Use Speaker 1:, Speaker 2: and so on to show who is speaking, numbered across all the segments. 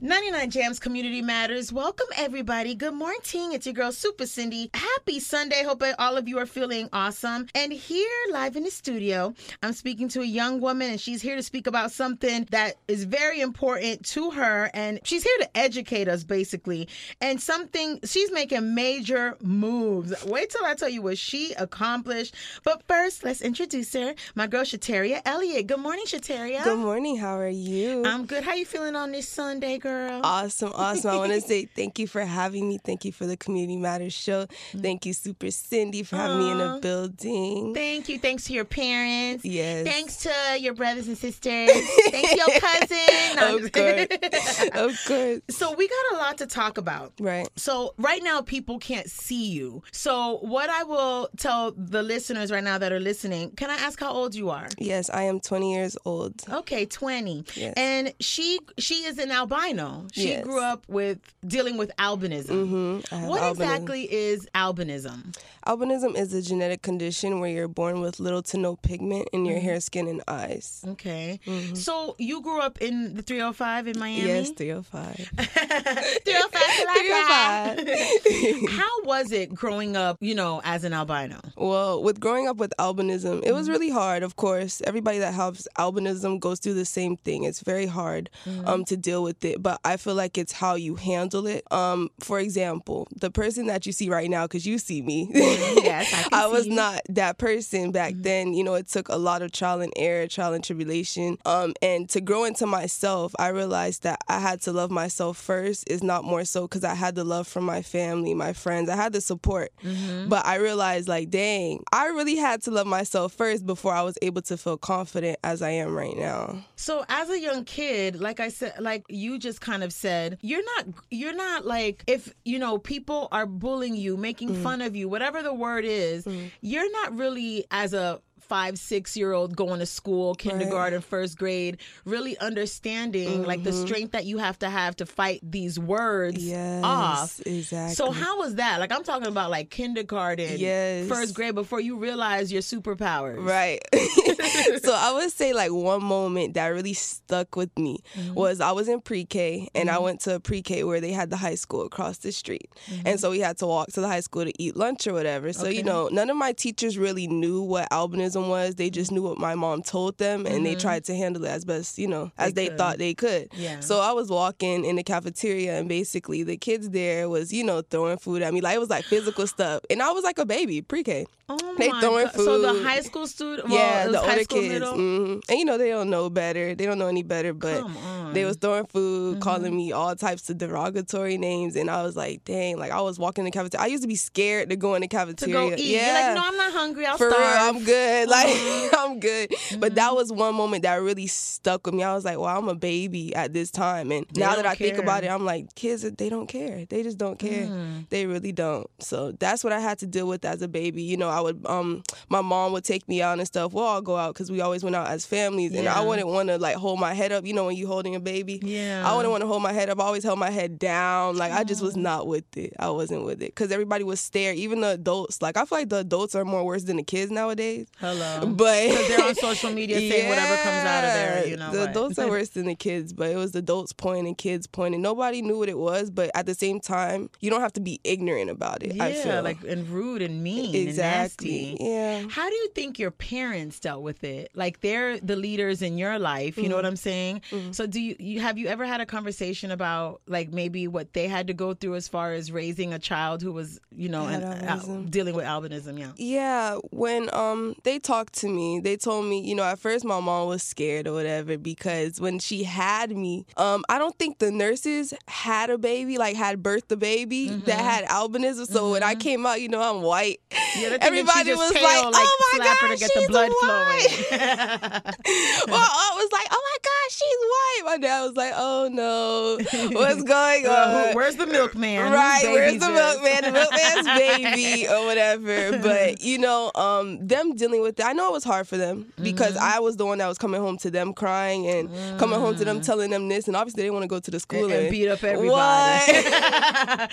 Speaker 1: 99 Jams Community Matters. Welcome, everybody. Good morning. It's your girl, Super Cindy. Happy Sunday. Hope all of you are feeling awesome. And here, live in the studio, I'm speaking to a young woman, and she's here to speak about something that is very important to her. And she's here to educate us, basically. And something, she's making major moves. Wait till I tell you what she accomplished. But first, let's introduce her, my girl, Sheterria Elliott. Good morning, Sheterria.
Speaker 2: Good morning. How are you?
Speaker 1: I'm good. How you feeling on this Sunday, girl? Girl.
Speaker 2: Awesome, awesome. I want to say thank you for having me. Thank you for the Community Matters show. Mm. Thank you, Super Cindy, for having Aww. me in the building.
Speaker 1: Thank you. Thanks to your parents.
Speaker 2: Yes.
Speaker 1: Thanks to your brothers and sisters. Thanks to your cousin.
Speaker 2: No, of course. of course.
Speaker 1: So we got a lot to talk about.
Speaker 2: Right.
Speaker 1: So right now people can't see you. So what I will tell the listeners right now that are listening, can I ask how old you are?
Speaker 2: Yes, I am 20 years old.
Speaker 1: Okay, 20.
Speaker 2: Yes.
Speaker 1: And she she is an albino albino. She
Speaker 2: yes.
Speaker 1: grew up with dealing with albinism.
Speaker 2: Mm-hmm.
Speaker 1: What
Speaker 2: albinism.
Speaker 1: exactly is albinism?
Speaker 2: Albinism is a genetic condition where you're born with little to no pigment in your mm-hmm. hair, skin, and eyes.
Speaker 1: Okay. Mm-hmm. So you grew up in the 305 in Miami?
Speaker 2: Yes, 305.
Speaker 1: 305. 305. How was it growing up, you know, as an albino?
Speaker 2: Well, with growing up with albinism, it was mm-hmm. really hard, of course. Everybody that has albinism goes through the same thing. It's very hard mm-hmm. um, to deal with it but I feel like it's how you handle it. Um, for example, the person that you see right now, because you see me,
Speaker 1: yes, I,
Speaker 2: I was not that person back mm-hmm. then. You know, it took a lot of trial and error, trial and tribulation. Um, and to grow into myself, I realized that I had to love myself first. Is not more so because I had the love from my family, my friends. I had the support, mm-hmm. but I realized like, dang, I really had to love myself first before I was able to feel confident as I am right now.
Speaker 1: So as a young kid, like I said, like you just kind of said, you're not you're not like if you know people are bullying you, making mm. fun of you, whatever the word is, mm. you're not really as a five, six year old going to school, kindergarten, right. first grade, really understanding mm-hmm. like the mm-hmm. strength that you have to have to fight these words
Speaker 2: yes,
Speaker 1: off.
Speaker 2: Exactly.
Speaker 1: So how was that? Like I'm talking about like kindergarten,
Speaker 2: yes.
Speaker 1: first grade before you realize your superpowers.
Speaker 2: Right. so I would say like one moment that really stuck with me mm-hmm. was I was in pre-K and mm-hmm. I went to a pre-K where they had the high school across the street. And mm-hmm. so we had to walk to the high school to eat lunch or whatever. So okay. you know, none of my teachers really knew what albinism was. They just knew what my mom told them, and mm-hmm. they tried to handle it as best, you know, as they, they thought they could.
Speaker 1: Yeah.
Speaker 2: So I was walking in the cafeteria, and basically the kids there was, you know, throwing food at me. Like it was like physical stuff, and I was like a baby, pre-K.
Speaker 1: Oh
Speaker 2: they throwing
Speaker 1: God.
Speaker 2: food.
Speaker 1: So the high school student, well,
Speaker 2: yeah, the older
Speaker 1: kids,
Speaker 2: mm-hmm. and you know they don't know better. They don't know any better, but they was throwing food, mm-hmm. calling me all types of derogatory names, and I was like, dang, like I was walking in the cafeteria. I used to be scared to go in the cafeteria.
Speaker 1: To go eat.
Speaker 2: Yeah,
Speaker 1: You're like, no, I'm not hungry. I'll
Speaker 2: For
Speaker 1: starve.
Speaker 2: Real, I'm good. Like I'm good. Mm-hmm. But that was one moment that really stuck with me. I was like, well, I'm a baby at this time, and
Speaker 1: they
Speaker 2: now that
Speaker 1: I
Speaker 2: care. think about it, I'm like, kids, they don't care. They just don't care. Mm. They really don't. So that's what I had to deal with as a baby. You know, I would um my mom would take me out and stuff. We'll all go out because we always went out as families, and I wouldn't want to like hold my head up. You know, when you holding a baby,
Speaker 1: yeah,
Speaker 2: I wouldn't want to hold my head up. I always held my head down. Like I just was not with it. I wasn't with it because everybody was stare. Even the adults. Like I feel like the adults are more worse than the kids nowadays.
Speaker 1: Hello,
Speaker 2: but
Speaker 1: they're on social media saying yeah, whatever comes out of there. You know,
Speaker 2: the adults are worse than the kids. But it was adults pointing, kids pointing. Nobody knew what it was, but at the same time, you don't have to be ignorant about it.
Speaker 1: Yeah,
Speaker 2: I feel
Speaker 1: like and rude and mean
Speaker 2: exactly.
Speaker 1: And
Speaker 2: nasty. Yeah.
Speaker 1: How do you think your parents dealt with it? Like they're the leaders in your life. You mm-hmm. know what I'm saying?
Speaker 2: Mm-hmm.
Speaker 1: So do you, you have you ever had a conversation about like maybe what they had to go through as far as raising a child who was you know and uh, dealing with albinism? Yeah.
Speaker 2: Yeah. When um they talked to me, they told me you know at first my mom was scared or whatever because when she had me, um I don't think the nurses had a baby like had birthed a baby mm-hmm. that had albinism. So when I mm-hmm. came out, you know I'm white.
Speaker 1: Yeah,
Speaker 2: Everybody was
Speaker 1: pale,
Speaker 2: like,
Speaker 1: like,
Speaker 2: "Oh my god,
Speaker 1: to get
Speaker 2: she's
Speaker 1: the blood
Speaker 2: white. well, I was like, "Oh my god, she's white." My dad was like, "Oh no, what's going on?
Speaker 1: Where's the milkman?
Speaker 2: Right? Where's the milkman? The milkman's baby or whatever." But you know, um, them dealing with I know it was hard for them because mm-hmm. I was the one that was coming home to them crying and mm. coming home to them mm. telling them this, and obviously they want to go to the school
Speaker 1: and, and, beat up everybody.
Speaker 2: What?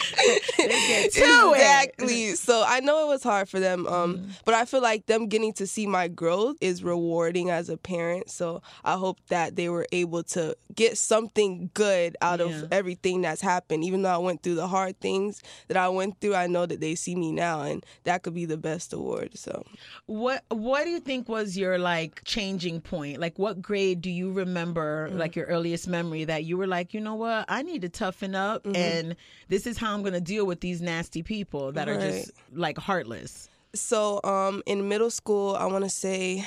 Speaker 1: exactly.
Speaker 2: It. So I know it was hard for them, um, mm. but I feel like them getting to see my growth is rewarding as a parent. So I hope that they were were able to get something good out
Speaker 1: Yeah.
Speaker 2: of everything that's happened. Even though I went through the hard things that I went through, I know that they see me now, and that could be the best award. So
Speaker 1: What What do you think was your like changing point? Like, what grade do you remember,
Speaker 2: Mm.
Speaker 1: like your earliest memory, that you were like, you know what, I need to toughen up,
Speaker 2: Mm-hmm.
Speaker 1: and this is how I'm going to deal with these nasty people that are just like heartless.
Speaker 2: So, um, in middle school, I want to say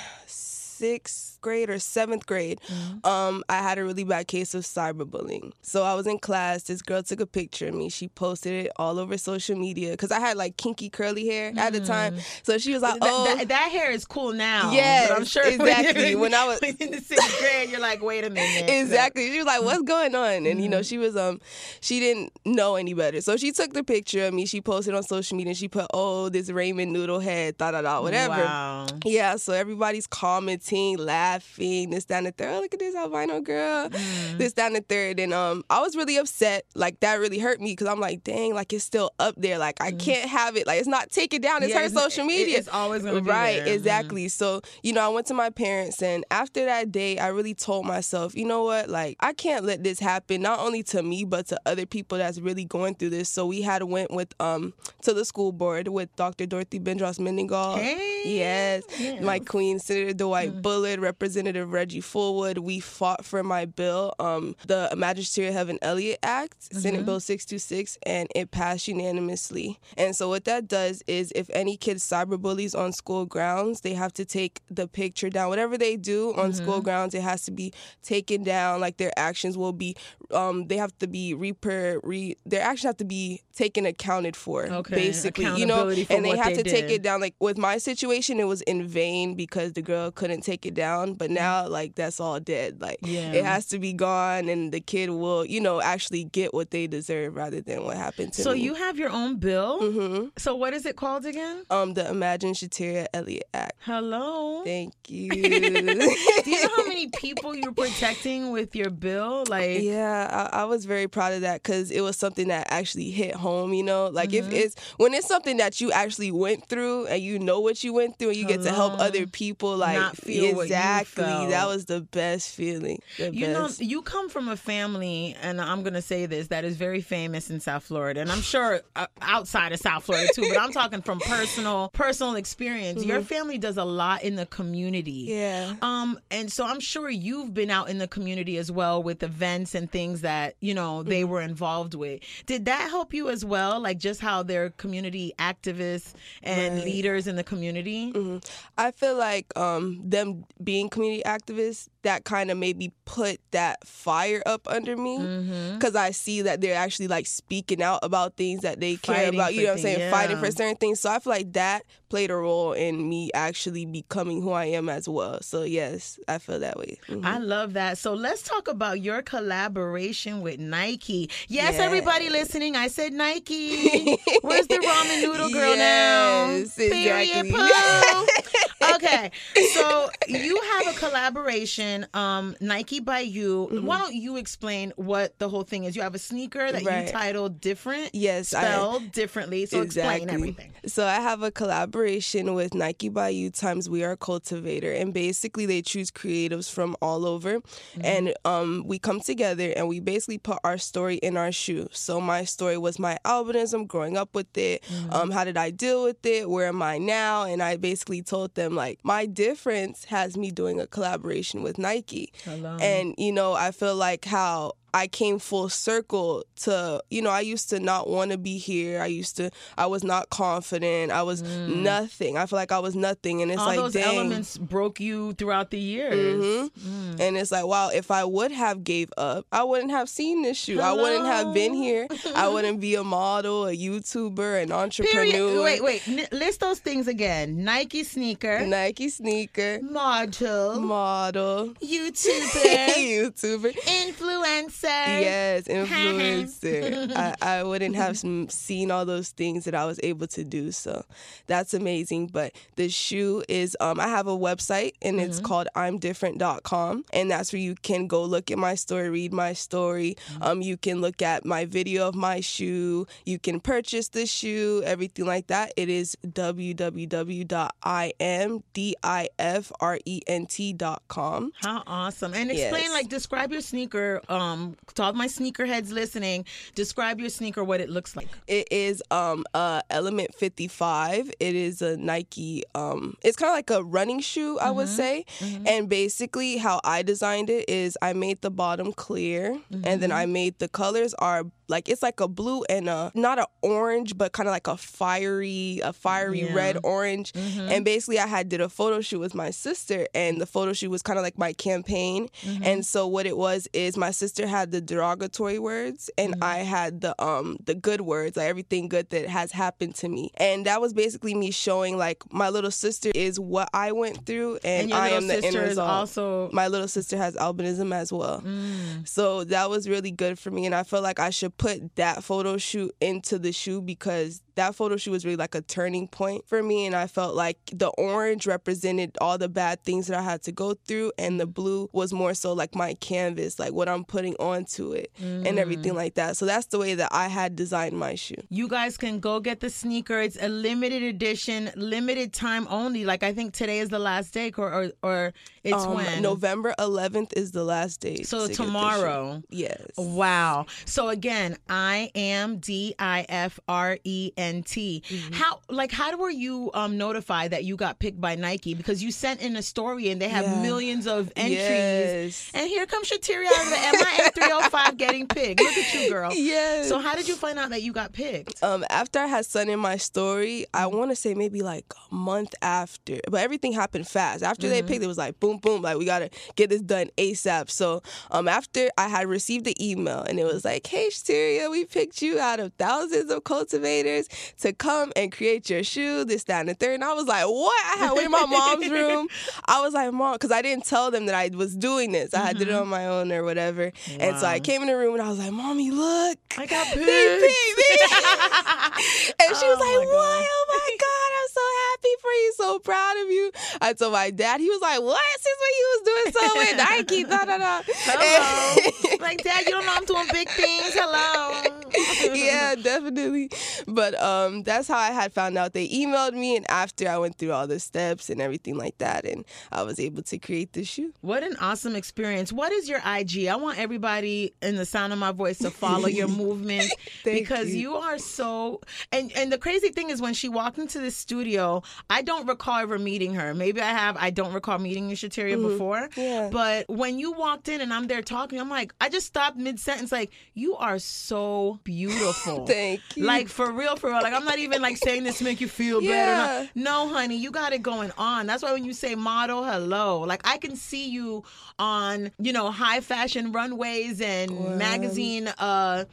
Speaker 2: sixth grade or seventh grade, um, I had a really bad case of cyberbullying. So I was in class. This girl took a picture of me. She posted it all over social media because I had like kinky curly hair at the time. So she was like,
Speaker 1: That-
Speaker 2: "Oh,
Speaker 1: that, that hair is cool now. Yeah, I'm sure
Speaker 2: exactly. When I was-
Speaker 1: in the sixth grade, you're like, wait a minute.
Speaker 2: exactly. She was like, "What's going on?" And
Speaker 1: Mm-hmm.
Speaker 2: you know, she was um, she didn't know any better, so she took the picture of me. She posted on social media. and She put, "Oh, this ramen noodle head, da da da, whatever."
Speaker 1: Wow.
Speaker 2: Yeah, so everybody's commenting, laughing, this, down the third. Oh, look at this albino girl,
Speaker 1: Mm.
Speaker 2: this, down the third. And um, I was really upset. Like that really hurt me because I'm like, dang, like it's still up there. Like I can't have it. Like it's not taken down. It's
Speaker 1: Mm. Yeah,
Speaker 2: her
Speaker 1: it's-
Speaker 2: social
Speaker 1: it-
Speaker 2: media.
Speaker 1: it's always gonna be
Speaker 2: right.
Speaker 1: there. Mhm.
Speaker 2: Exactly. So you know, I went to my parents, and after that day, I really told myself, you know what, like I can't let this happen. Not only to me, but to other people that's really going through this. So we had went with um to the school board with Dr. Dorothy Bendross-Mindingall.
Speaker 1: Hey.
Speaker 2: Yes.
Speaker 1: Yes.
Speaker 2: My queen, Senator Dwight Bullard, Representative Reggie Fullwood. We fought for my bill, um, the Magisterial Heaven Elliott Act, Senate Bill 626, and it passed unanimously. And so what that does is if any kid cyberbullies on school grounds, they have to take the picture down. Whatever they do on school grounds, it has to be taken down. Like their actions will be, um, they have to be reper, re, their actions have to be taken accounted for.
Speaker 1: Okay,
Speaker 2: Basically, you know, and they have
Speaker 1: they
Speaker 2: to take it down. Like with my situation, it was in vain because the girl couldn't take it down. But now, like that's all dead. Like
Speaker 1: Yeah.
Speaker 2: it has to be gone, and the kid will, you know, actually get what they deserve rather than what happened to them.
Speaker 1: So
Speaker 2: me.
Speaker 1: you have your own bill.
Speaker 2: hmm
Speaker 1: So what is it called again?
Speaker 2: um, the Imagine Sheterria Elliott Act.
Speaker 1: Hello.
Speaker 2: Thank you.
Speaker 1: Do you know how many people you're protecting with your bill? Like,
Speaker 2: Yeah, I, I was very proud of that because it was something that actually hit home. You know, like
Speaker 1: Mm-hmm.
Speaker 2: if it's when it's something that you actually went through and you know what you went through and you get to help other people, like
Speaker 1: feel
Speaker 2: exactly, that was the best feeling. The
Speaker 1: you know, you come from a family, and I'm going to say this, that is very famous in South Florida, and I'm sure uh, outside of South Florida too. But I'm talking from personal personal experience. Your family does a lot in the community.
Speaker 2: Mm-hmm. yeah.
Speaker 1: Um, and so I'm sure you've been out in the community as well with events and things that, you know, they
Speaker 2: Mm-hmm.
Speaker 1: were involved with. Did that help you as well? Like just how they're community activists and
Speaker 2: Right.
Speaker 1: leaders in the community?
Speaker 2: Mhm. I feel like um, them being community activists that kind of made me put that fire up under me
Speaker 1: Mm-hmm.
Speaker 2: because I see that they're actually like speaking out about things that they care about. You know what I'm saying?
Speaker 1: things,
Speaker 2: Fighting for certain things. So I feel like that played a role in me actually becoming who I am as well. So yes, I feel that way. Mhm.
Speaker 1: I love that. So let's talk about your collaboration with Nike. Yes,
Speaker 2: Yes.
Speaker 1: everybody listening, I said Nike. Where's the ramen noodle girl now?
Speaker 2: Yes,
Speaker 1: Period,
Speaker 2: exactly.
Speaker 1: poo. okay, so you have a collaboration, um, Nike by you.
Speaker 2: Mm-hmm.
Speaker 1: Why don't you explain what the whole thing is? You have a sneaker that
Speaker 2: Right.
Speaker 1: you titled "Different,"
Speaker 2: Yes, I-
Speaker 1: spelled differently. So explain everything.
Speaker 2: So I have a collaboration with Nike by You times We Are Cultivator, and basically they choose creatives from all over,
Speaker 1: Mm-hmm.
Speaker 2: and um, we come together and we basically put our story in our shoe. So my story was my albinism, growing up with it.
Speaker 1: Mm-hmm.
Speaker 2: Um, how did I deal with it? Where am I now? And I basically told them like my difference has me doing a collaboration with Nike.
Speaker 1: Hello.
Speaker 2: And, you know, I feel like how I came full circle to, you know, I used to not want to be here. I used to, I was not confident. I was nothing. I feel like I was nothing. And it's
Speaker 1: Mm. All
Speaker 2: like,
Speaker 1: those
Speaker 2: dang.
Speaker 1: elements broke you throughout the years.
Speaker 2: Mhm. And it's like, wow, if I would have gave up, I wouldn't have seen this shoe. I wouldn't have been here. I wouldn't be a model, a YouTuber, an entrepreneur.
Speaker 1: Period. Wait, wait. N- list those things again. Nike sneaker,
Speaker 2: Nike sneaker,
Speaker 1: model,
Speaker 2: model,
Speaker 1: YouTuber,
Speaker 2: YouTuber,
Speaker 1: say?
Speaker 2: Yes, influencer. I, I wouldn't have seen all those things that I was able to do. So that's amazing. But the shoe is, um, I have a website and it's called imdifferent.com. And that's where you can go look at my story, read my story. Um, you can look at my video of my shoe. You can purchase the shoe, everything like that. It is www.imdifferent.com.
Speaker 1: How awesome. And explain,
Speaker 2: Yes.
Speaker 1: like, describe your sneaker. Um, to all my sneakerheads listening, describe your sneaker, what it looks like.
Speaker 2: It is um uh Element 55. It is a Nike um it's kind of like a running shoe, I would say. And basically how I designed it is I made the bottom clear and then I made the colors are like it's like a blue and a not an orange but kind of like a fiery a fiery
Speaker 1: Yeah.
Speaker 2: red orange and basically I had did a photo shoot with my sister and the photo shoot was kind of like my campaign and so what it was is my sister had the derogatory words and I had the um the good words like everything good that has happened to me and that was basically me showing like my little sister is what I went through and,
Speaker 1: And
Speaker 2: I am the end result
Speaker 1: also.
Speaker 2: my little sister has albinism as well.
Speaker 1: Mm.
Speaker 2: So that was really good for me. And I felt like I should put that photo shoot into the shoe because that photo shoot was really like a turning point for me. And I felt like the orange represented all the bad things that I had to go through, and the blue was more so like my canvas, like what I'm putting onto it and everything like that. So that's the way that I had designed my shoe.
Speaker 1: You guys can go get the sneaker. It's a limited edition, limited time only. Like I think today is the last day, or or, or it's
Speaker 2: Um,
Speaker 1: when
Speaker 2: November 11th is the last day.
Speaker 1: So
Speaker 2: to get the shoe.
Speaker 1: tomorrow.
Speaker 2: Yes.
Speaker 1: Wow. So again, I am D I F R E N T.
Speaker 2: Mm-hmm.
Speaker 1: How like how were you um notified that you got picked by Nike? Because you sent in a story and they have
Speaker 2: Yeah.
Speaker 1: millions of entries.
Speaker 2: Yes.
Speaker 1: And here comes Sheterria out of the MIA 305 getting picked. Look at you, girl.
Speaker 2: Yes.
Speaker 1: So how did you find out that you got picked?
Speaker 2: um, after I had sent in my story, I
Speaker 1: Mm-hmm.
Speaker 2: want to say maybe like a month after, but everything happened fast. After
Speaker 1: Mm-hmm.
Speaker 2: they picked, it was like boom, boom, like we gotta get this done ASAP. So, um, after I had received the email and it was like, hey, We picked you out of thousands of cultivators to come and create your shoe, this, that, and the third. And I was like, what? I had went in my mom's room. I was like, mom, because I didn't tell them that I was doing this. I had did it on my own or whatever. And so I
Speaker 1: Mm-hmm.
Speaker 2: Came in the room and I was like, mommy, look.
Speaker 1: I got
Speaker 2: They
Speaker 1: picked.
Speaker 2: picked me. and she was
Speaker 1: Oh,
Speaker 2: like, What? Oh my God, I'm so happy for you. So proud of you. I told my dad, he was like, What? Since when you was doing so with Nike? Da, da, da.
Speaker 1: Hello. like, Dad, you don't know I'm doing big things. Hello know.
Speaker 2: yeah, definitely. But um, that's how I had found out. They emailed me, and after I went through all the steps and everything like that, and I was able to create the shoe.
Speaker 1: What an awesome experience. What is your IG? I want everybody in the sound of my voice to follow your movement because
Speaker 2: you.
Speaker 1: you. are so and and the crazy thing is when she walked into the studio, I don't recall ever meeting her. Maybe I have. I don't recall meeting you, Sheterria, before.
Speaker 2: Mm-hmm. Yeah.
Speaker 1: But when you walked in and I'm there talking, I'm like, I just stopped mid sentence, like, you are so beautiful.
Speaker 2: Thank you.
Speaker 1: Like for real, for real. Like I'm not even like saying this to make you feel
Speaker 2: Yeah.
Speaker 1: better. No, honey, you got it going on. That's why when you say model, hello. Like I can see you on, you know, high fashion runways and magazine uh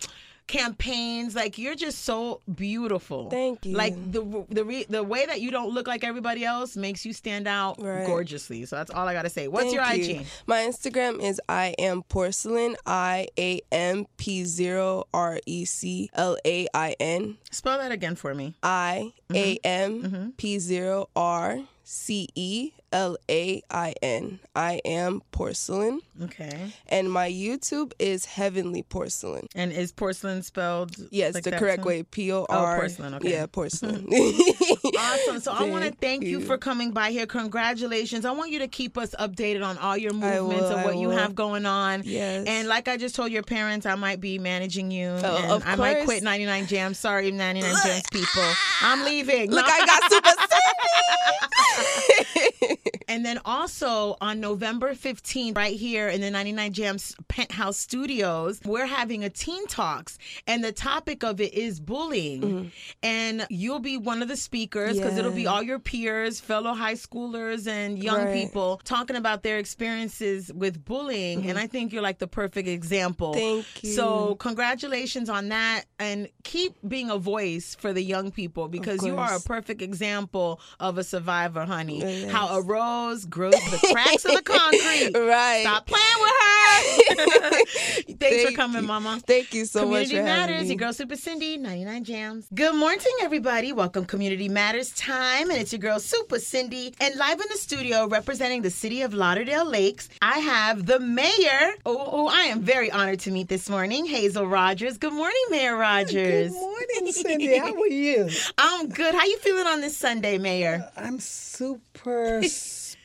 Speaker 1: campaigns like you're just so beautiful
Speaker 2: Thank you.
Speaker 1: like the the re, the way that you don't look like everybody else makes you stand out
Speaker 2: Right.
Speaker 1: gorgeously so that's all i gotta say what's
Speaker 2: Thank
Speaker 1: your
Speaker 2: you.
Speaker 1: ig
Speaker 2: My Instagram is I am porcelain. I A M P zero R E C L A I N.
Speaker 1: spell that again for me
Speaker 2: I A. M P zero R C E L A I N. I am porcelain.
Speaker 1: okay
Speaker 2: And my YouTube is Heavenly Porcelain.
Speaker 1: and is porcelain spelled
Speaker 2: Yes,
Speaker 1: like
Speaker 2: the correct
Speaker 1: too?
Speaker 2: way. P O R.
Speaker 1: Oh, porcelain, okay.
Speaker 2: Yeah, porcelain.
Speaker 1: Awesome. So I want to
Speaker 2: Thank
Speaker 1: you.
Speaker 2: you.
Speaker 1: for coming by here. Congratulations. I want you to keep us updated on all your movements
Speaker 2: will,
Speaker 1: and what you have going on.
Speaker 2: Yes.
Speaker 1: And like I just told your parents, I might be managing you.
Speaker 2: Oh,
Speaker 1: and
Speaker 2: of
Speaker 1: I might quit 99 Jams. Sorry, 99 Jams people. I'm leaving.
Speaker 2: Look, I got Super Cindy.
Speaker 1: And then also on November 15th, right here in the 99 Jams Penthouse Studios, we're having a Teen Talks. And the topic of it is bullying. And you'll be one of the speakers because it'll be
Speaker 2: Mm-hmm.
Speaker 1: All your peers, fellow high schoolers, and young
Speaker 2: Right.
Speaker 1: people talking about their experiences with bullying. And I think you're like the perfect example.
Speaker 2: Mm-hmm. Thank you.
Speaker 1: So, congratulations on that. And keep being a voice for the young people because you are a perfect example of a survivor, honey.
Speaker 2: Yes.
Speaker 1: How a road potholes, grows the cracks of the concrete.
Speaker 2: Right.
Speaker 1: Stop playing with her. Thanks
Speaker 2: Thank
Speaker 1: for coming,
Speaker 2: you.
Speaker 1: Mama.
Speaker 2: Thank you so
Speaker 1: Community
Speaker 2: much for
Speaker 1: Matters,
Speaker 2: having
Speaker 1: your girl Super Cindy, 99 Jams. Good morning, everybody. Welcome Community Matters time, and it's your girl Super Cindy. And live in the studio, representing the city of Lauderdale Lakes, I have the mayor, oh, oh, oh I am very honored to meet this morning, Hazelle Rogers. Good morning, Mayor Rogers.
Speaker 3: Good morning, Cindy. How are you?
Speaker 1: I'm good. How you feeling on this Sunday, Mayor?
Speaker 3: I'm super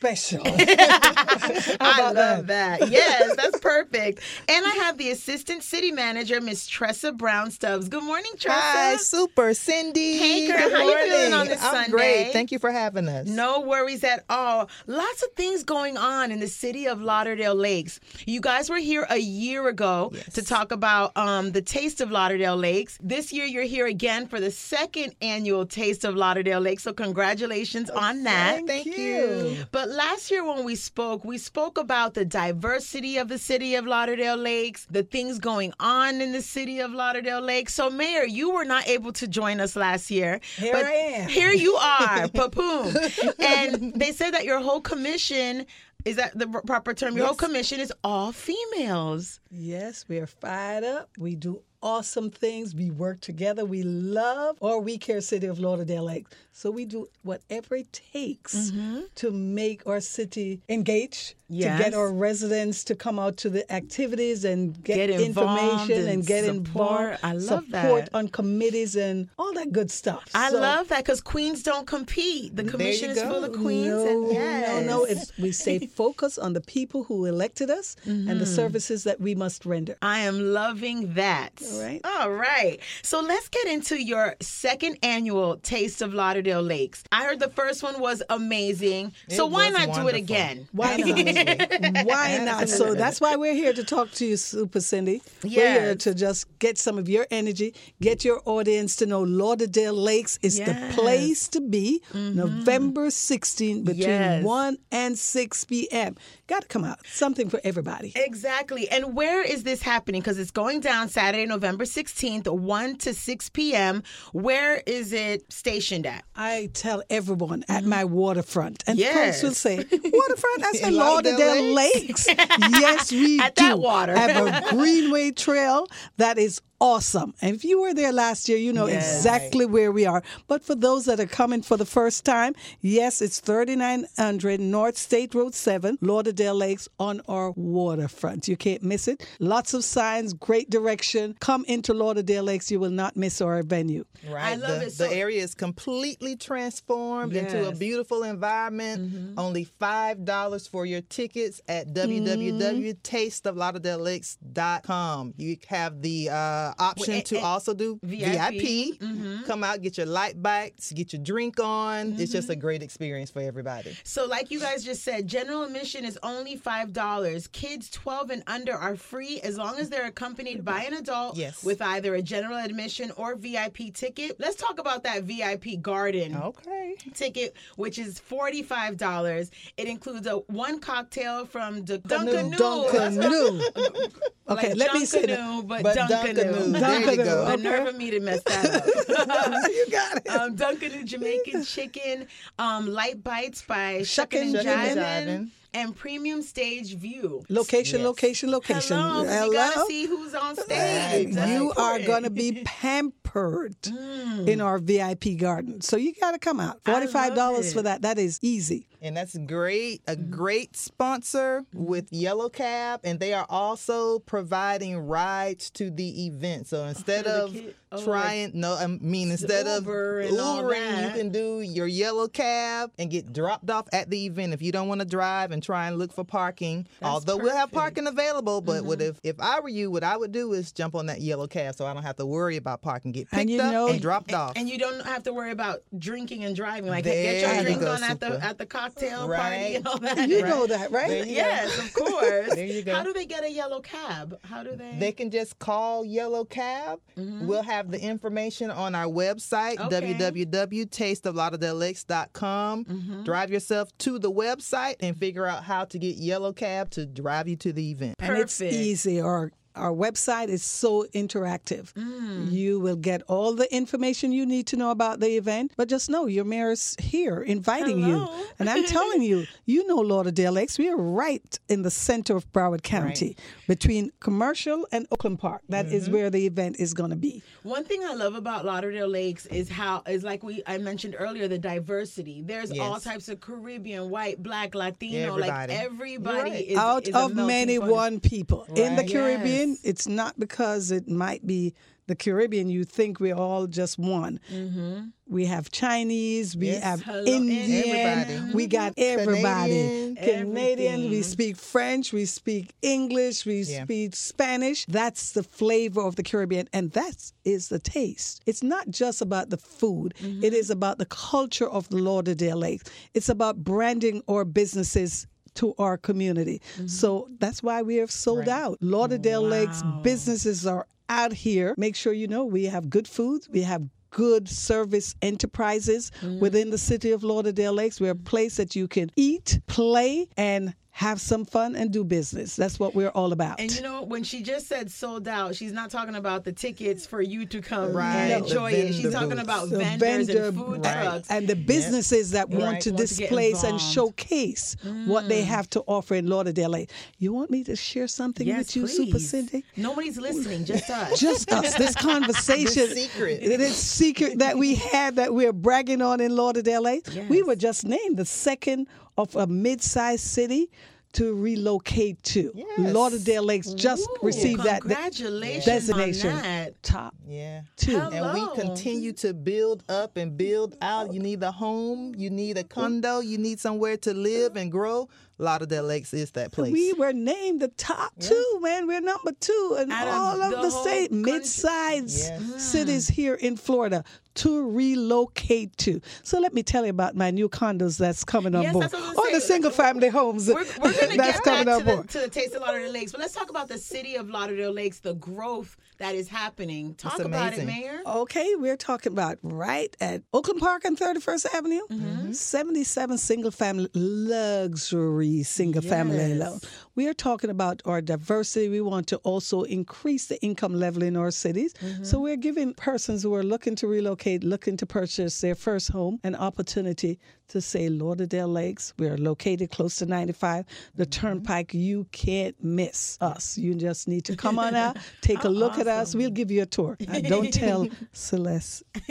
Speaker 3: special.
Speaker 1: I love that? Yes, that's perfect. And I have the assistant city manager, Miss Tressa Brown Stubbs. Good morning, Tressa.
Speaker 4: Hi, super Cindy.
Speaker 1: Hey, girl,
Speaker 4: Good
Speaker 1: how you feeling
Speaker 4: morning.
Speaker 1: on this
Speaker 4: I'm
Speaker 1: Sunday?
Speaker 4: great. Thank you for having us.
Speaker 1: No worries at all. Lots of things going on in the city of Lauderdale Lakes. You guys were here a year ago to talk about um, the Taste of Lauderdale Lakes. This year, you're here again for the second annual Taste of Lauderdale Lakes. So, congratulations on that.
Speaker 4: Thank you.
Speaker 1: But last year when we spoke, we spoke about the diversity of the city of Lauderdale Lakes, the things going on in the city of Lauderdale Lakes. So, Mayor, you were not able to join us last year.
Speaker 3: Here
Speaker 1: but
Speaker 3: I am.
Speaker 1: Here you are, papoom. and they said that your whole commission is that the proper term? Your whole commission is all females.
Speaker 3: yes, we are fired up. We do awesome things. We work together. We love or we care City of Lauderdale Lakes. So we do whatever it takes to make our city engage, to get our residents to come out to the activities and get,
Speaker 1: Get
Speaker 3: information and,
Speaker 1: and
Speaker 3: get
Speaker 1: support.
Speaker 3: involved.
Speaker 1: I love
Speaker 3: support
Speaker 1: that.
Speaker 3: on committees and all that good stuff.
Speaker 1: I
Speaker 3: So-
Speaker 1: love that because queens don't compete. The commission is full of queens.
Speaker 3: No,
Speaker 1: and yes.
Speaker 3: no, no. It's, we stay focused on the people who elected us and
Speaker 1: Mm-hmm.
Speaker 3: the services that we must render.
Speaker 1: I am loving that.
Speaker 3: All right.
Speaker 1: All right. So let's get into your second annual Taste of Lauderdale Lakes. I heard the first one was amazing. so why not do it again?
Speaker 3: Why not? Why not? So that's why we're here to talk to you, Super Cindy. We're here to just get some of your energy, get your audience to know Lauderdale Lakes is
Speaker 1: Yes. Mm-hmm.
Speaker 3: the place to be. November 16th between
Speaker 1: Yes.
Speaker 3: 1 and 6 p.m. Got to come out. Something for everybody.
Speaker 1: Exactly. And where is this happening? Because it's going down Saturday, November 16th, 1 to 6 p.m. Where is it stationed at?
Speaker 3: I tell everyone at my waterfront, and
Speaker 1: Mm-hmm. Yes.
Speaker 3: folks will say, "Waterfront." I
Speaker 4: In Lauderdale
Speaker 3: "Lauderdale Lakes." yes, we
Speaker 1: At
Speaker 3: do
Speaker 1: that water.
Speaker 3: have a greenway trail that is awesome. And if you were there last year, you know
Speaker 1: Yes.
Speaker 3: exactly where we are. But for those that are coming for the first time, yes, it's 3900 North State Road 7, Lauderdale Lakes on our waterfront. You can't miss it. Lots of signs, great direction. Come into Lauderdale Lakes. You will not miss our venue.
Speaker 4: Right.
Speaker 1: I love
Speaker 4: the,
Speaker 1: it so-
Speaker 4: the area is completely transformed into a beautiful environment. Only five dollars for your tickets at www.tasteoflauderdalelakes.com. You have the uh, Uh, option
Speaker 1: Well,
Speaker 4: to
Speaker 1: and-
Speaker 4: also do
Speaker 1: VIP.
Speaker 4: VIP. Mm-hmm. Come out, get your light bites, get your drink on. It's just a mm-hmm. great experience for everybody.
Speaker 1: So, like you guys just said, general admission is only $5. Kids 12 and under are free as long as they're accompanied by an adult
Speaker 4: Yes.
Speaker 1: with either a general admission or VIP ticket. Let's talk about that VIP garden.
Speaker 4: Okay.
Speaker 1: ticket, which is forty-five dollars. It includes a one cocktail from the
Speaker 3: Duncanoo.
Speaker 1: Dunkanoo.
Speaker 3: Okay,
Speaker 1: Like
Speaker 3: let me say that.
Speaker 1: But,
Speaker 4: But
Speaker 1: Dunkanoo.
Speaker 4: Dunkanoo, there you go.
Speaker 1: The
Speaker 3: okay.
Speaker 1: nerve of me to mess that up.
Speaker 3: you got it.
Speaker 1: um, Dunkanoo Jamaican chicken, um, light bites by Shuckin' and Jivin',
Speaker 4: Jivin'.
Speaker 1: and premium stage view.
Speaker 3: Location,
Speaker 4: Yes.
Speaker 3: location, location.
Speaker 1: Hello, 'cause you gotta see who's on stage. That's
Speaker 3: you are going to be pampered in our VIP garden. So you got to come out. $45 for that. That is easy.
Speaker 4: And that's great. A
Speaker 1: Mm-hmm.
Speaker 4: great sponsor with Yellow Cab, and they are also providing rides to the event. So instead
Speaker 1: the
Speaker 4: of
Speaker 1: oh,
Speaker 4: trying, no, I mean instead
Speaker 1: Uber
Speaker 4: of
Speaker 1: and
Speaker 4: Ubering, you can do your Yellow Cab and get dropped off at the event. If you don't want to drive and try and look for parking, although we'll have parking available, but
Speaker 1: Mm-hmm.
Speaker 4: what if if I were you, what I would do is jump on that Yellow Cab so I don't have to worry about parking. Get picked
Speaker 3: And you
Speaker 4: up
Speaker 3: know-
Speaker 4: and dropped off.
Speaker 1: And you don't have to worry about drinking and driving. Like get
Speaker 4: There
Speaker 1: your
Speaker 4: you
Speaker 1: drink
Speaker 4: go,
Speaker 1: on at the at the cocktail party
Speaker 4: Right.
Speaker 1: and all that.
Speaker 3: You
Speaker 4: Right.
Speaker 3: know that, right?
Speaker 4: There you go.
Speaker 1: Yes, of course.
Speaker 4: There you go.
Speaker 1: How do they get a yellow cab? How do they?
Speaker 4: They can just call Yellow Cab. Mm-hmm. We'll have the information on our website,
Speaker 1: Okay.
Speaker 4: www.tasteoflauderdalelakes.com. Mm-hmm. Drive yourself to the website and figure out how to get Yellow Cab to drive you to the event.
Speaker 3: And it's
Speaker 1: Perfect.
Speaker 3: easy. Our our website is so interactive.
Speaker 1: Mm.
Speaker 3: You will get all the information you need to know about the event, but just know your mayor's here inviting
Speaker 1: Hello.
Speaker 3: you. And I'm telling you, you know Lauderdale Lakes. We are right in the center of Broward County between Commercial and Oakland Park. That is
Speaker 1: Mm-hmm.
Speaker 3: where the event is going to be.
Speaker 1: One thing I love about Lauderdale Lakes is how is like we I mentioned earlier the diversity. There's all types of Caribbean, white, black, Latino, like
Speaker 4: Everybody.
Speaker 1: everybody
Speaker 4: right.
Speaker 1: is
Speaker 3: out
Speaker 1: is
Speaker 3: of
Speaker 1: melting
Speaker 3: many one people in the Caribbean.
Speaker 1: Yes.
Speaker 3: It's not because it might be the Caribbean. You think we're all just one. Mm-hmm. We have Chinese. We
Speaker 4: Yes.
Speaker 3: have
Speaker 1: Hello,
Speaker 3: Indian.
Speaker 4: everybody.
Speaker 3: We got mm-hmm. everybody.
Speaker 4: Canadian.
Speaker 3: Canadian. We speak French. We speak English. We
Speaker 4: Yeah.
Speaker 3: speak Spanish. That's the flavor of the Caribbean, and that is the taste. It's not just about the food. Mm-hmm. It is about the culture of the Lauderdale Lakes. It's about branding our businesses to our community. Mm-hmm. So that's why we have sold out. Lauderdale Lakes businesses are out here. Make sure you know we have good food. We have good service enterprises mm. within the city of Lauderdale Lakes. We're a place that you can eat, play, and have some fun and do business. That's what we're all about.
Speaker 1: And you know, when she just said sold out, she's not talking about the tickets for you to come
Speaker 4: Right,
Speaker 1: and enjoy it. She's talking
Speaker 4: booths.
Speaker 1: about
Speaker 3: The
Speaker 1: vendors
Speaker 3: vendor-
Speaker 1: and food
Speaker 4: Right.
Speaker 1: trucks.
Speaker 3: and the businesses that want
Speaker 4: Right.
Speaker 3: to
Speaker 1: Want to
Speaker 3: displace and
Speaker 1: involved. Mm.
Speaker 3: showcase what they have to offer in Lauderdale You want me to share something
Speaker 1: yes,
Speaker 3: with you,
Speaker 1: please.
Speaker 3: Super Cindy?
Speaker 1: Nobody's listening, just us.
Speaker 3: Just us. This conversation.
Speaker 4: The secret.
Speaker 3: It is secret that we had that we're bragging on in Lauderdale Lake. We were just named the second of a mid-sized city to relocate to.
Speaker 4: Yes.
Speaker 3: Lauderdale Lakes just
Speaker 1: Ooh,
Speaker 3: received that de-
Speaker 1: Congratulations
Speaker 3: designation.
Speaker 1: on that.
Speaker 3: Top
Speaker 4: Yeah.
Speaker 3: two.
Speaker 1: Hello.
Speaker 4: And we continue to build up and build out. You need a home, you need a condo, you need somewhere to live and grow. Lauderdale Lakes is that place.
Speaker 3: We were named the top two, man. We're number two in
Speaker 1: Out
Speaker 3: all of
Speaker 1: the
Speaker 3: the, state mid-sized
Speaker 4: Yes.
Speaker 3: cities here in Florida to relocate to. So let me tell you about my new condos that's coming on
Speaker 1: Yes,
Speaker 3: board,
Speaker 1: that's what
Speaker 3: or
Speaker 1: gonna
Speaker 3: the single-family homes
Speaker 1: We're, we're
Speaker 3: that's
Speaker 1: get
Speaker 3: coming
Speaker 1: back
Speaker 3: on
Speaker 1: to the,
Speaker 3: board.
Speaker 1: to the Taste of Lauderdale Lakes, but let's talk about the city of Lauderdale Lakes, the growth that is happening. Talk about it. Mayor.
Speaker 3: Okay, we're talking about right at Oakland Park and 31st Avenue,
Speaker 1: Mm-hmm.
Speaker 3: 77 single family, luxury single family
Speaker 1: Yes.
Speaker 3: alone. We are talking about our diversity. We want to also increase the income level in our cities.
Speaker 1: Mm-hmm.
Speaker 3: So we're giving persons who are looking to relocate, looking to purchase their first home, an opportunity to say Lauderdale Lakes. We are located close to 95, the
Speaker 1: Mm-hmm.
Speaker 3: Turnpike. You can't miss us. You just need to come on out, take a look at us. We'll give you a tour. And don't tell Celeste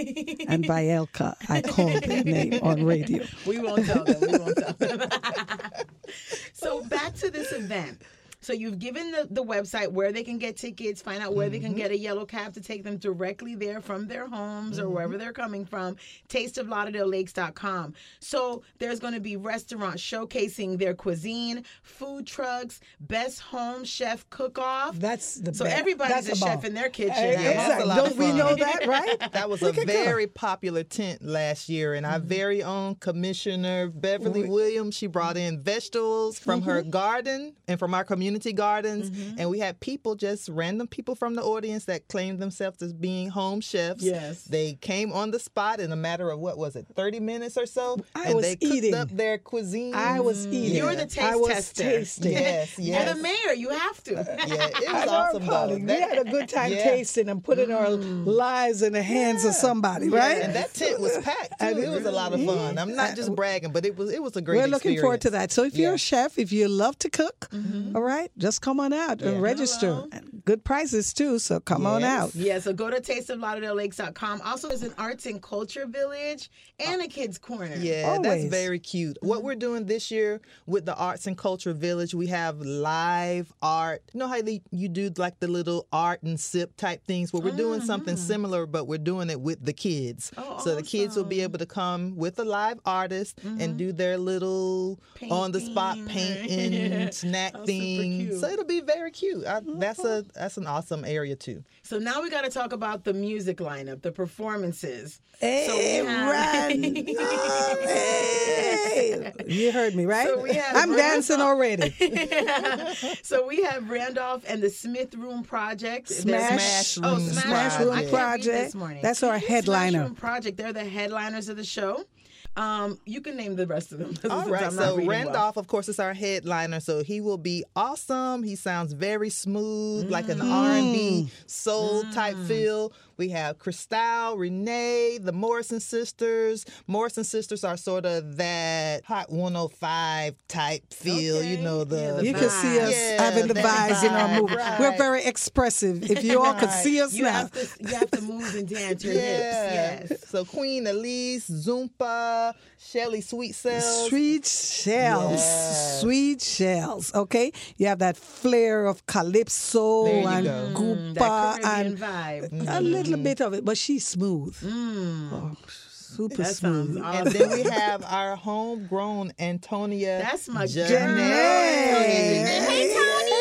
Speaker 3: and Bielka I called their name on radio.
Speaker 1: We won't tell them. We won't tell them. so back to this event vamp. So you've given the, the website where they can get tickets, find out where they can mm-hmm. get a yellow cab to take them directly there from their homes or wherever mm-hmm. they're coming from. Tasteoflauderdalelakes.com. So there's going to be restaurants showcasing their cuisine, food trucks, best home chef cook-off.
Speaker 3: That's the
Speaker 1: so
Speaker 3: best.
Speaker 1: everybody's
Speaker 3: That's
Speaker 1: a chef in their kitchen.
Speaker 3: Hey.
Speaker 4: Yeah,
Speaker 3: exactly. Don't we know that, right?
Speaker 4: That was a
Speaker 3: Look at God.
Speaker 4: very popular tent last year, and our mm-hmm. very own Commissioner Beverly Williams. She brought in vegetables from her garden and from our community gardens, mm-hmm. and we had people, just random people from the audience that claimed themselves as being home chefs.
Speaker 1: Yes.
Speaker 4: they came on the spot in a matter of what was it, thirty minutes or so,
Speaker 3: I
Speaker 4: and
Speaker 3: was
Speaker 4: they cooked
Speaker 3: eating.
Speaker 4: up their cuisine.
Speaker 3: I was mm-hmm. eating.
Speaker 1: You're the taste
Speaker 3: I was
Speaker 1: tester.
Speaker 3: tasting.
Speaker 4: Yes, yes.
Speaker 1: You're the mayor. You have to.
Speaker 4: yeah, it was
Speaker 3: know,
Speaker 4: awesome though.
Speaker 3: Polly. We had a good time
Speaker 4: Yeah.
Speaker 3: tasting and putting our mm. lives in the hands of somebody, right?
Speaker 4: And that tent was packed too.
Speaker 3: And
Speaker 4: It was a lot of fun. I'm not just bragging, but it was it was a great.
Speaker 3: We're looking forward to that. So if you're
Speaker 4: Yeah.
Speaker 3: a chef, if you love to cook, mm-hmm. all right, just come on out and register.
Speaker 1: Hello.
Speaker 3: Good prices too, so come on out.
Speaker 1: Yeah, so go to tasteoflauderdalelakes.com. Also, there's an arts and culture village and a kids corner.
Speaker 4: Yeah,
Speaker 3: Always.
Speaker 4: that's very cute. What we're doing this year with the Arts and Culture Village, we have live art. You know how they, you do like the little art and sip type things? Well, we're doing something mm-hmm. similar, but we're doing it with the kids.
Speaker 1: Oh,
Speaker 4: so the kids will be able to come with a live artist and mm-hmm. do their little on the spot
Speaker 1: Painting.
Speaker 4: painting, snack thing.
Speaker 1: Cute.
Speaker 4: So it'll be very cute. I, that's a that's an awesome area too.
Speaker 1: So now we got to talk about the music lineup, the performances.
Speaker 3: Hey,
Speaker 1: so have-
Speaker 3: run. Hey. You heard me, right?
Speaker 1: So
Speaker 3: I'm dancing
Speaker 1: Randolph-
Speaker 3: already.
Speaker 1: so we have Randolph and the Smith Room Project.
Speaker 3: Smash,
Speaker 4: Smash
Speaker 1: oh,
Speaker 4: Room
Speaker 1: Smash,
Speaker 3: Smash
Speaker 1: Room
Speaker 4: Project.
Speaker 1: I can't read this morning.
Speaker 3: That's our
Speaker 1: Smash
Speaker 3: headliner.
Speaker 1: Room Project. They're the headliners of the show. Um, you can name the rest of them.
Speaker 4: All
Speaker 1: since
Speaker 4: right,
Speaker 1: I'm
Speaker 4: so
Speaker 1: reading well.
Speaker 4: Randolph, of course, is our headliner. So he will be awesome. He sounds very smooth, like an R and B soul type feel. We have Cristal, Renee, the Morrison sisters. Morrison sisters are sort of that Hot 105 type feel. You know the.
Speaker 1: Yeah, the
Speaker 3: You can see us
Speaker 4: Yeah,
Speaker 3: having the
Speaker 4: that
Speaker 3: vibes in our
Speaker 4: vibe,
Speaker 3: move.
Speaker 4: right.
Speaker 3: We're very expressive. If you all could see us
Speaker 1: You
Speaker 3: now.
Speaker 1: have to you have to move and dance your
Speaker 4: yeah.
Speaker 1: hips. Yes.
Speaker 4: So Queen Elise, Zumpa, Shelly Sweet Cells.
Speaker 3: Sweet shells,
Speaker 4: Yes.
Speaker 3: sweet shells. Okay, you have that flair of calypso and
Speaker 4: go.
Speaker 1: Mm,
Speaker 3: goopa
Speaker 1: that Caribbean
Speaker 3: and
Speaker 1: vibe.
Speaker 3: a little bit of it, but she's smooth. Oh, super
Speaker 1: That
Speaker 3: smooth.
Speaker 1: awesome.
Speaker 4: And then we have our homegrown Antonia.
Speaker 1: That's my
Speaker 4: Janae.
Speaker 1: girl.
Speaker 3: Hey,
Speaker 1: Tony.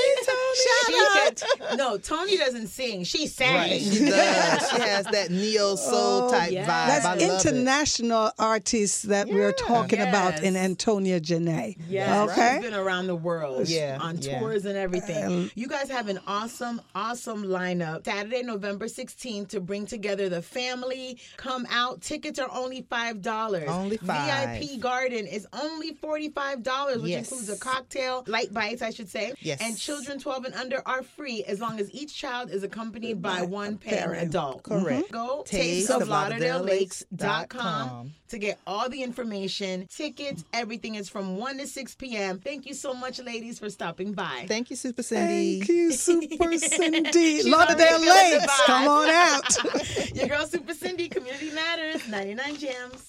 Speaker 3: Shout
Speaker 1: She
Speaker 3: out.
Speaker 1: no, Tony doesn't sing. She sang.
Speaker 4: Right, she does. She has that neo oh, soul type
Speaker 1: yes.
Speaker 4: vibe. I
Speaker 3: That's
Speaker 4: love it.
Speaker 3: international artists that we're
Speaker 4: Yeah.
Speaker 3: talking about in Antonia Janae.
Speaker 1: Yes,
Speaker 3: Okay.
Speaker 1: she's been around the world,
Speaker 4: Yeah,
Speaker 1: on
Speaker 4: yeah.
Speaker 1: tours and everything. Um, you guys have an awesome, awesome lineup. Saturday, November 16th, to bring together the family. Come out. Tickets are only five dollars.
Speaker 4: Only five.
Speaker 1: VIP Garden is only forty-five dollars, which
Speaker 4: Yes.
Speaker 1: includes a cocktail, light bites, I should say.
Speaker 4: Yes.
Speaker 1: And children 12 and under are free as long as each child is accompanied by one parent. adult.
Speaker 4: Correct. Mm-hmm. Mm-hmm.
Speaker 1: Go
Speaker 4: Taste
Speaker 1: tasteoflauderdalelakes.com
Speaker 4: of lauderdalelakes.com.
Speaker 1: to get all the information, tickets, everything is from 1 to 6 p.m. Thank you so much, ladies, for stopping by.
Speaker 4: Thank you, Super Cindy.
Speaker 3: Thank you, Super Cindy.
Speaker 1: She's
Speaker 3: Lauderdale
Speaker 1: already feeling the
Speaker 3: Lakes, come on out.
Speaker 1: Your girl, Super Cindy, Community Matters, 99 Jams.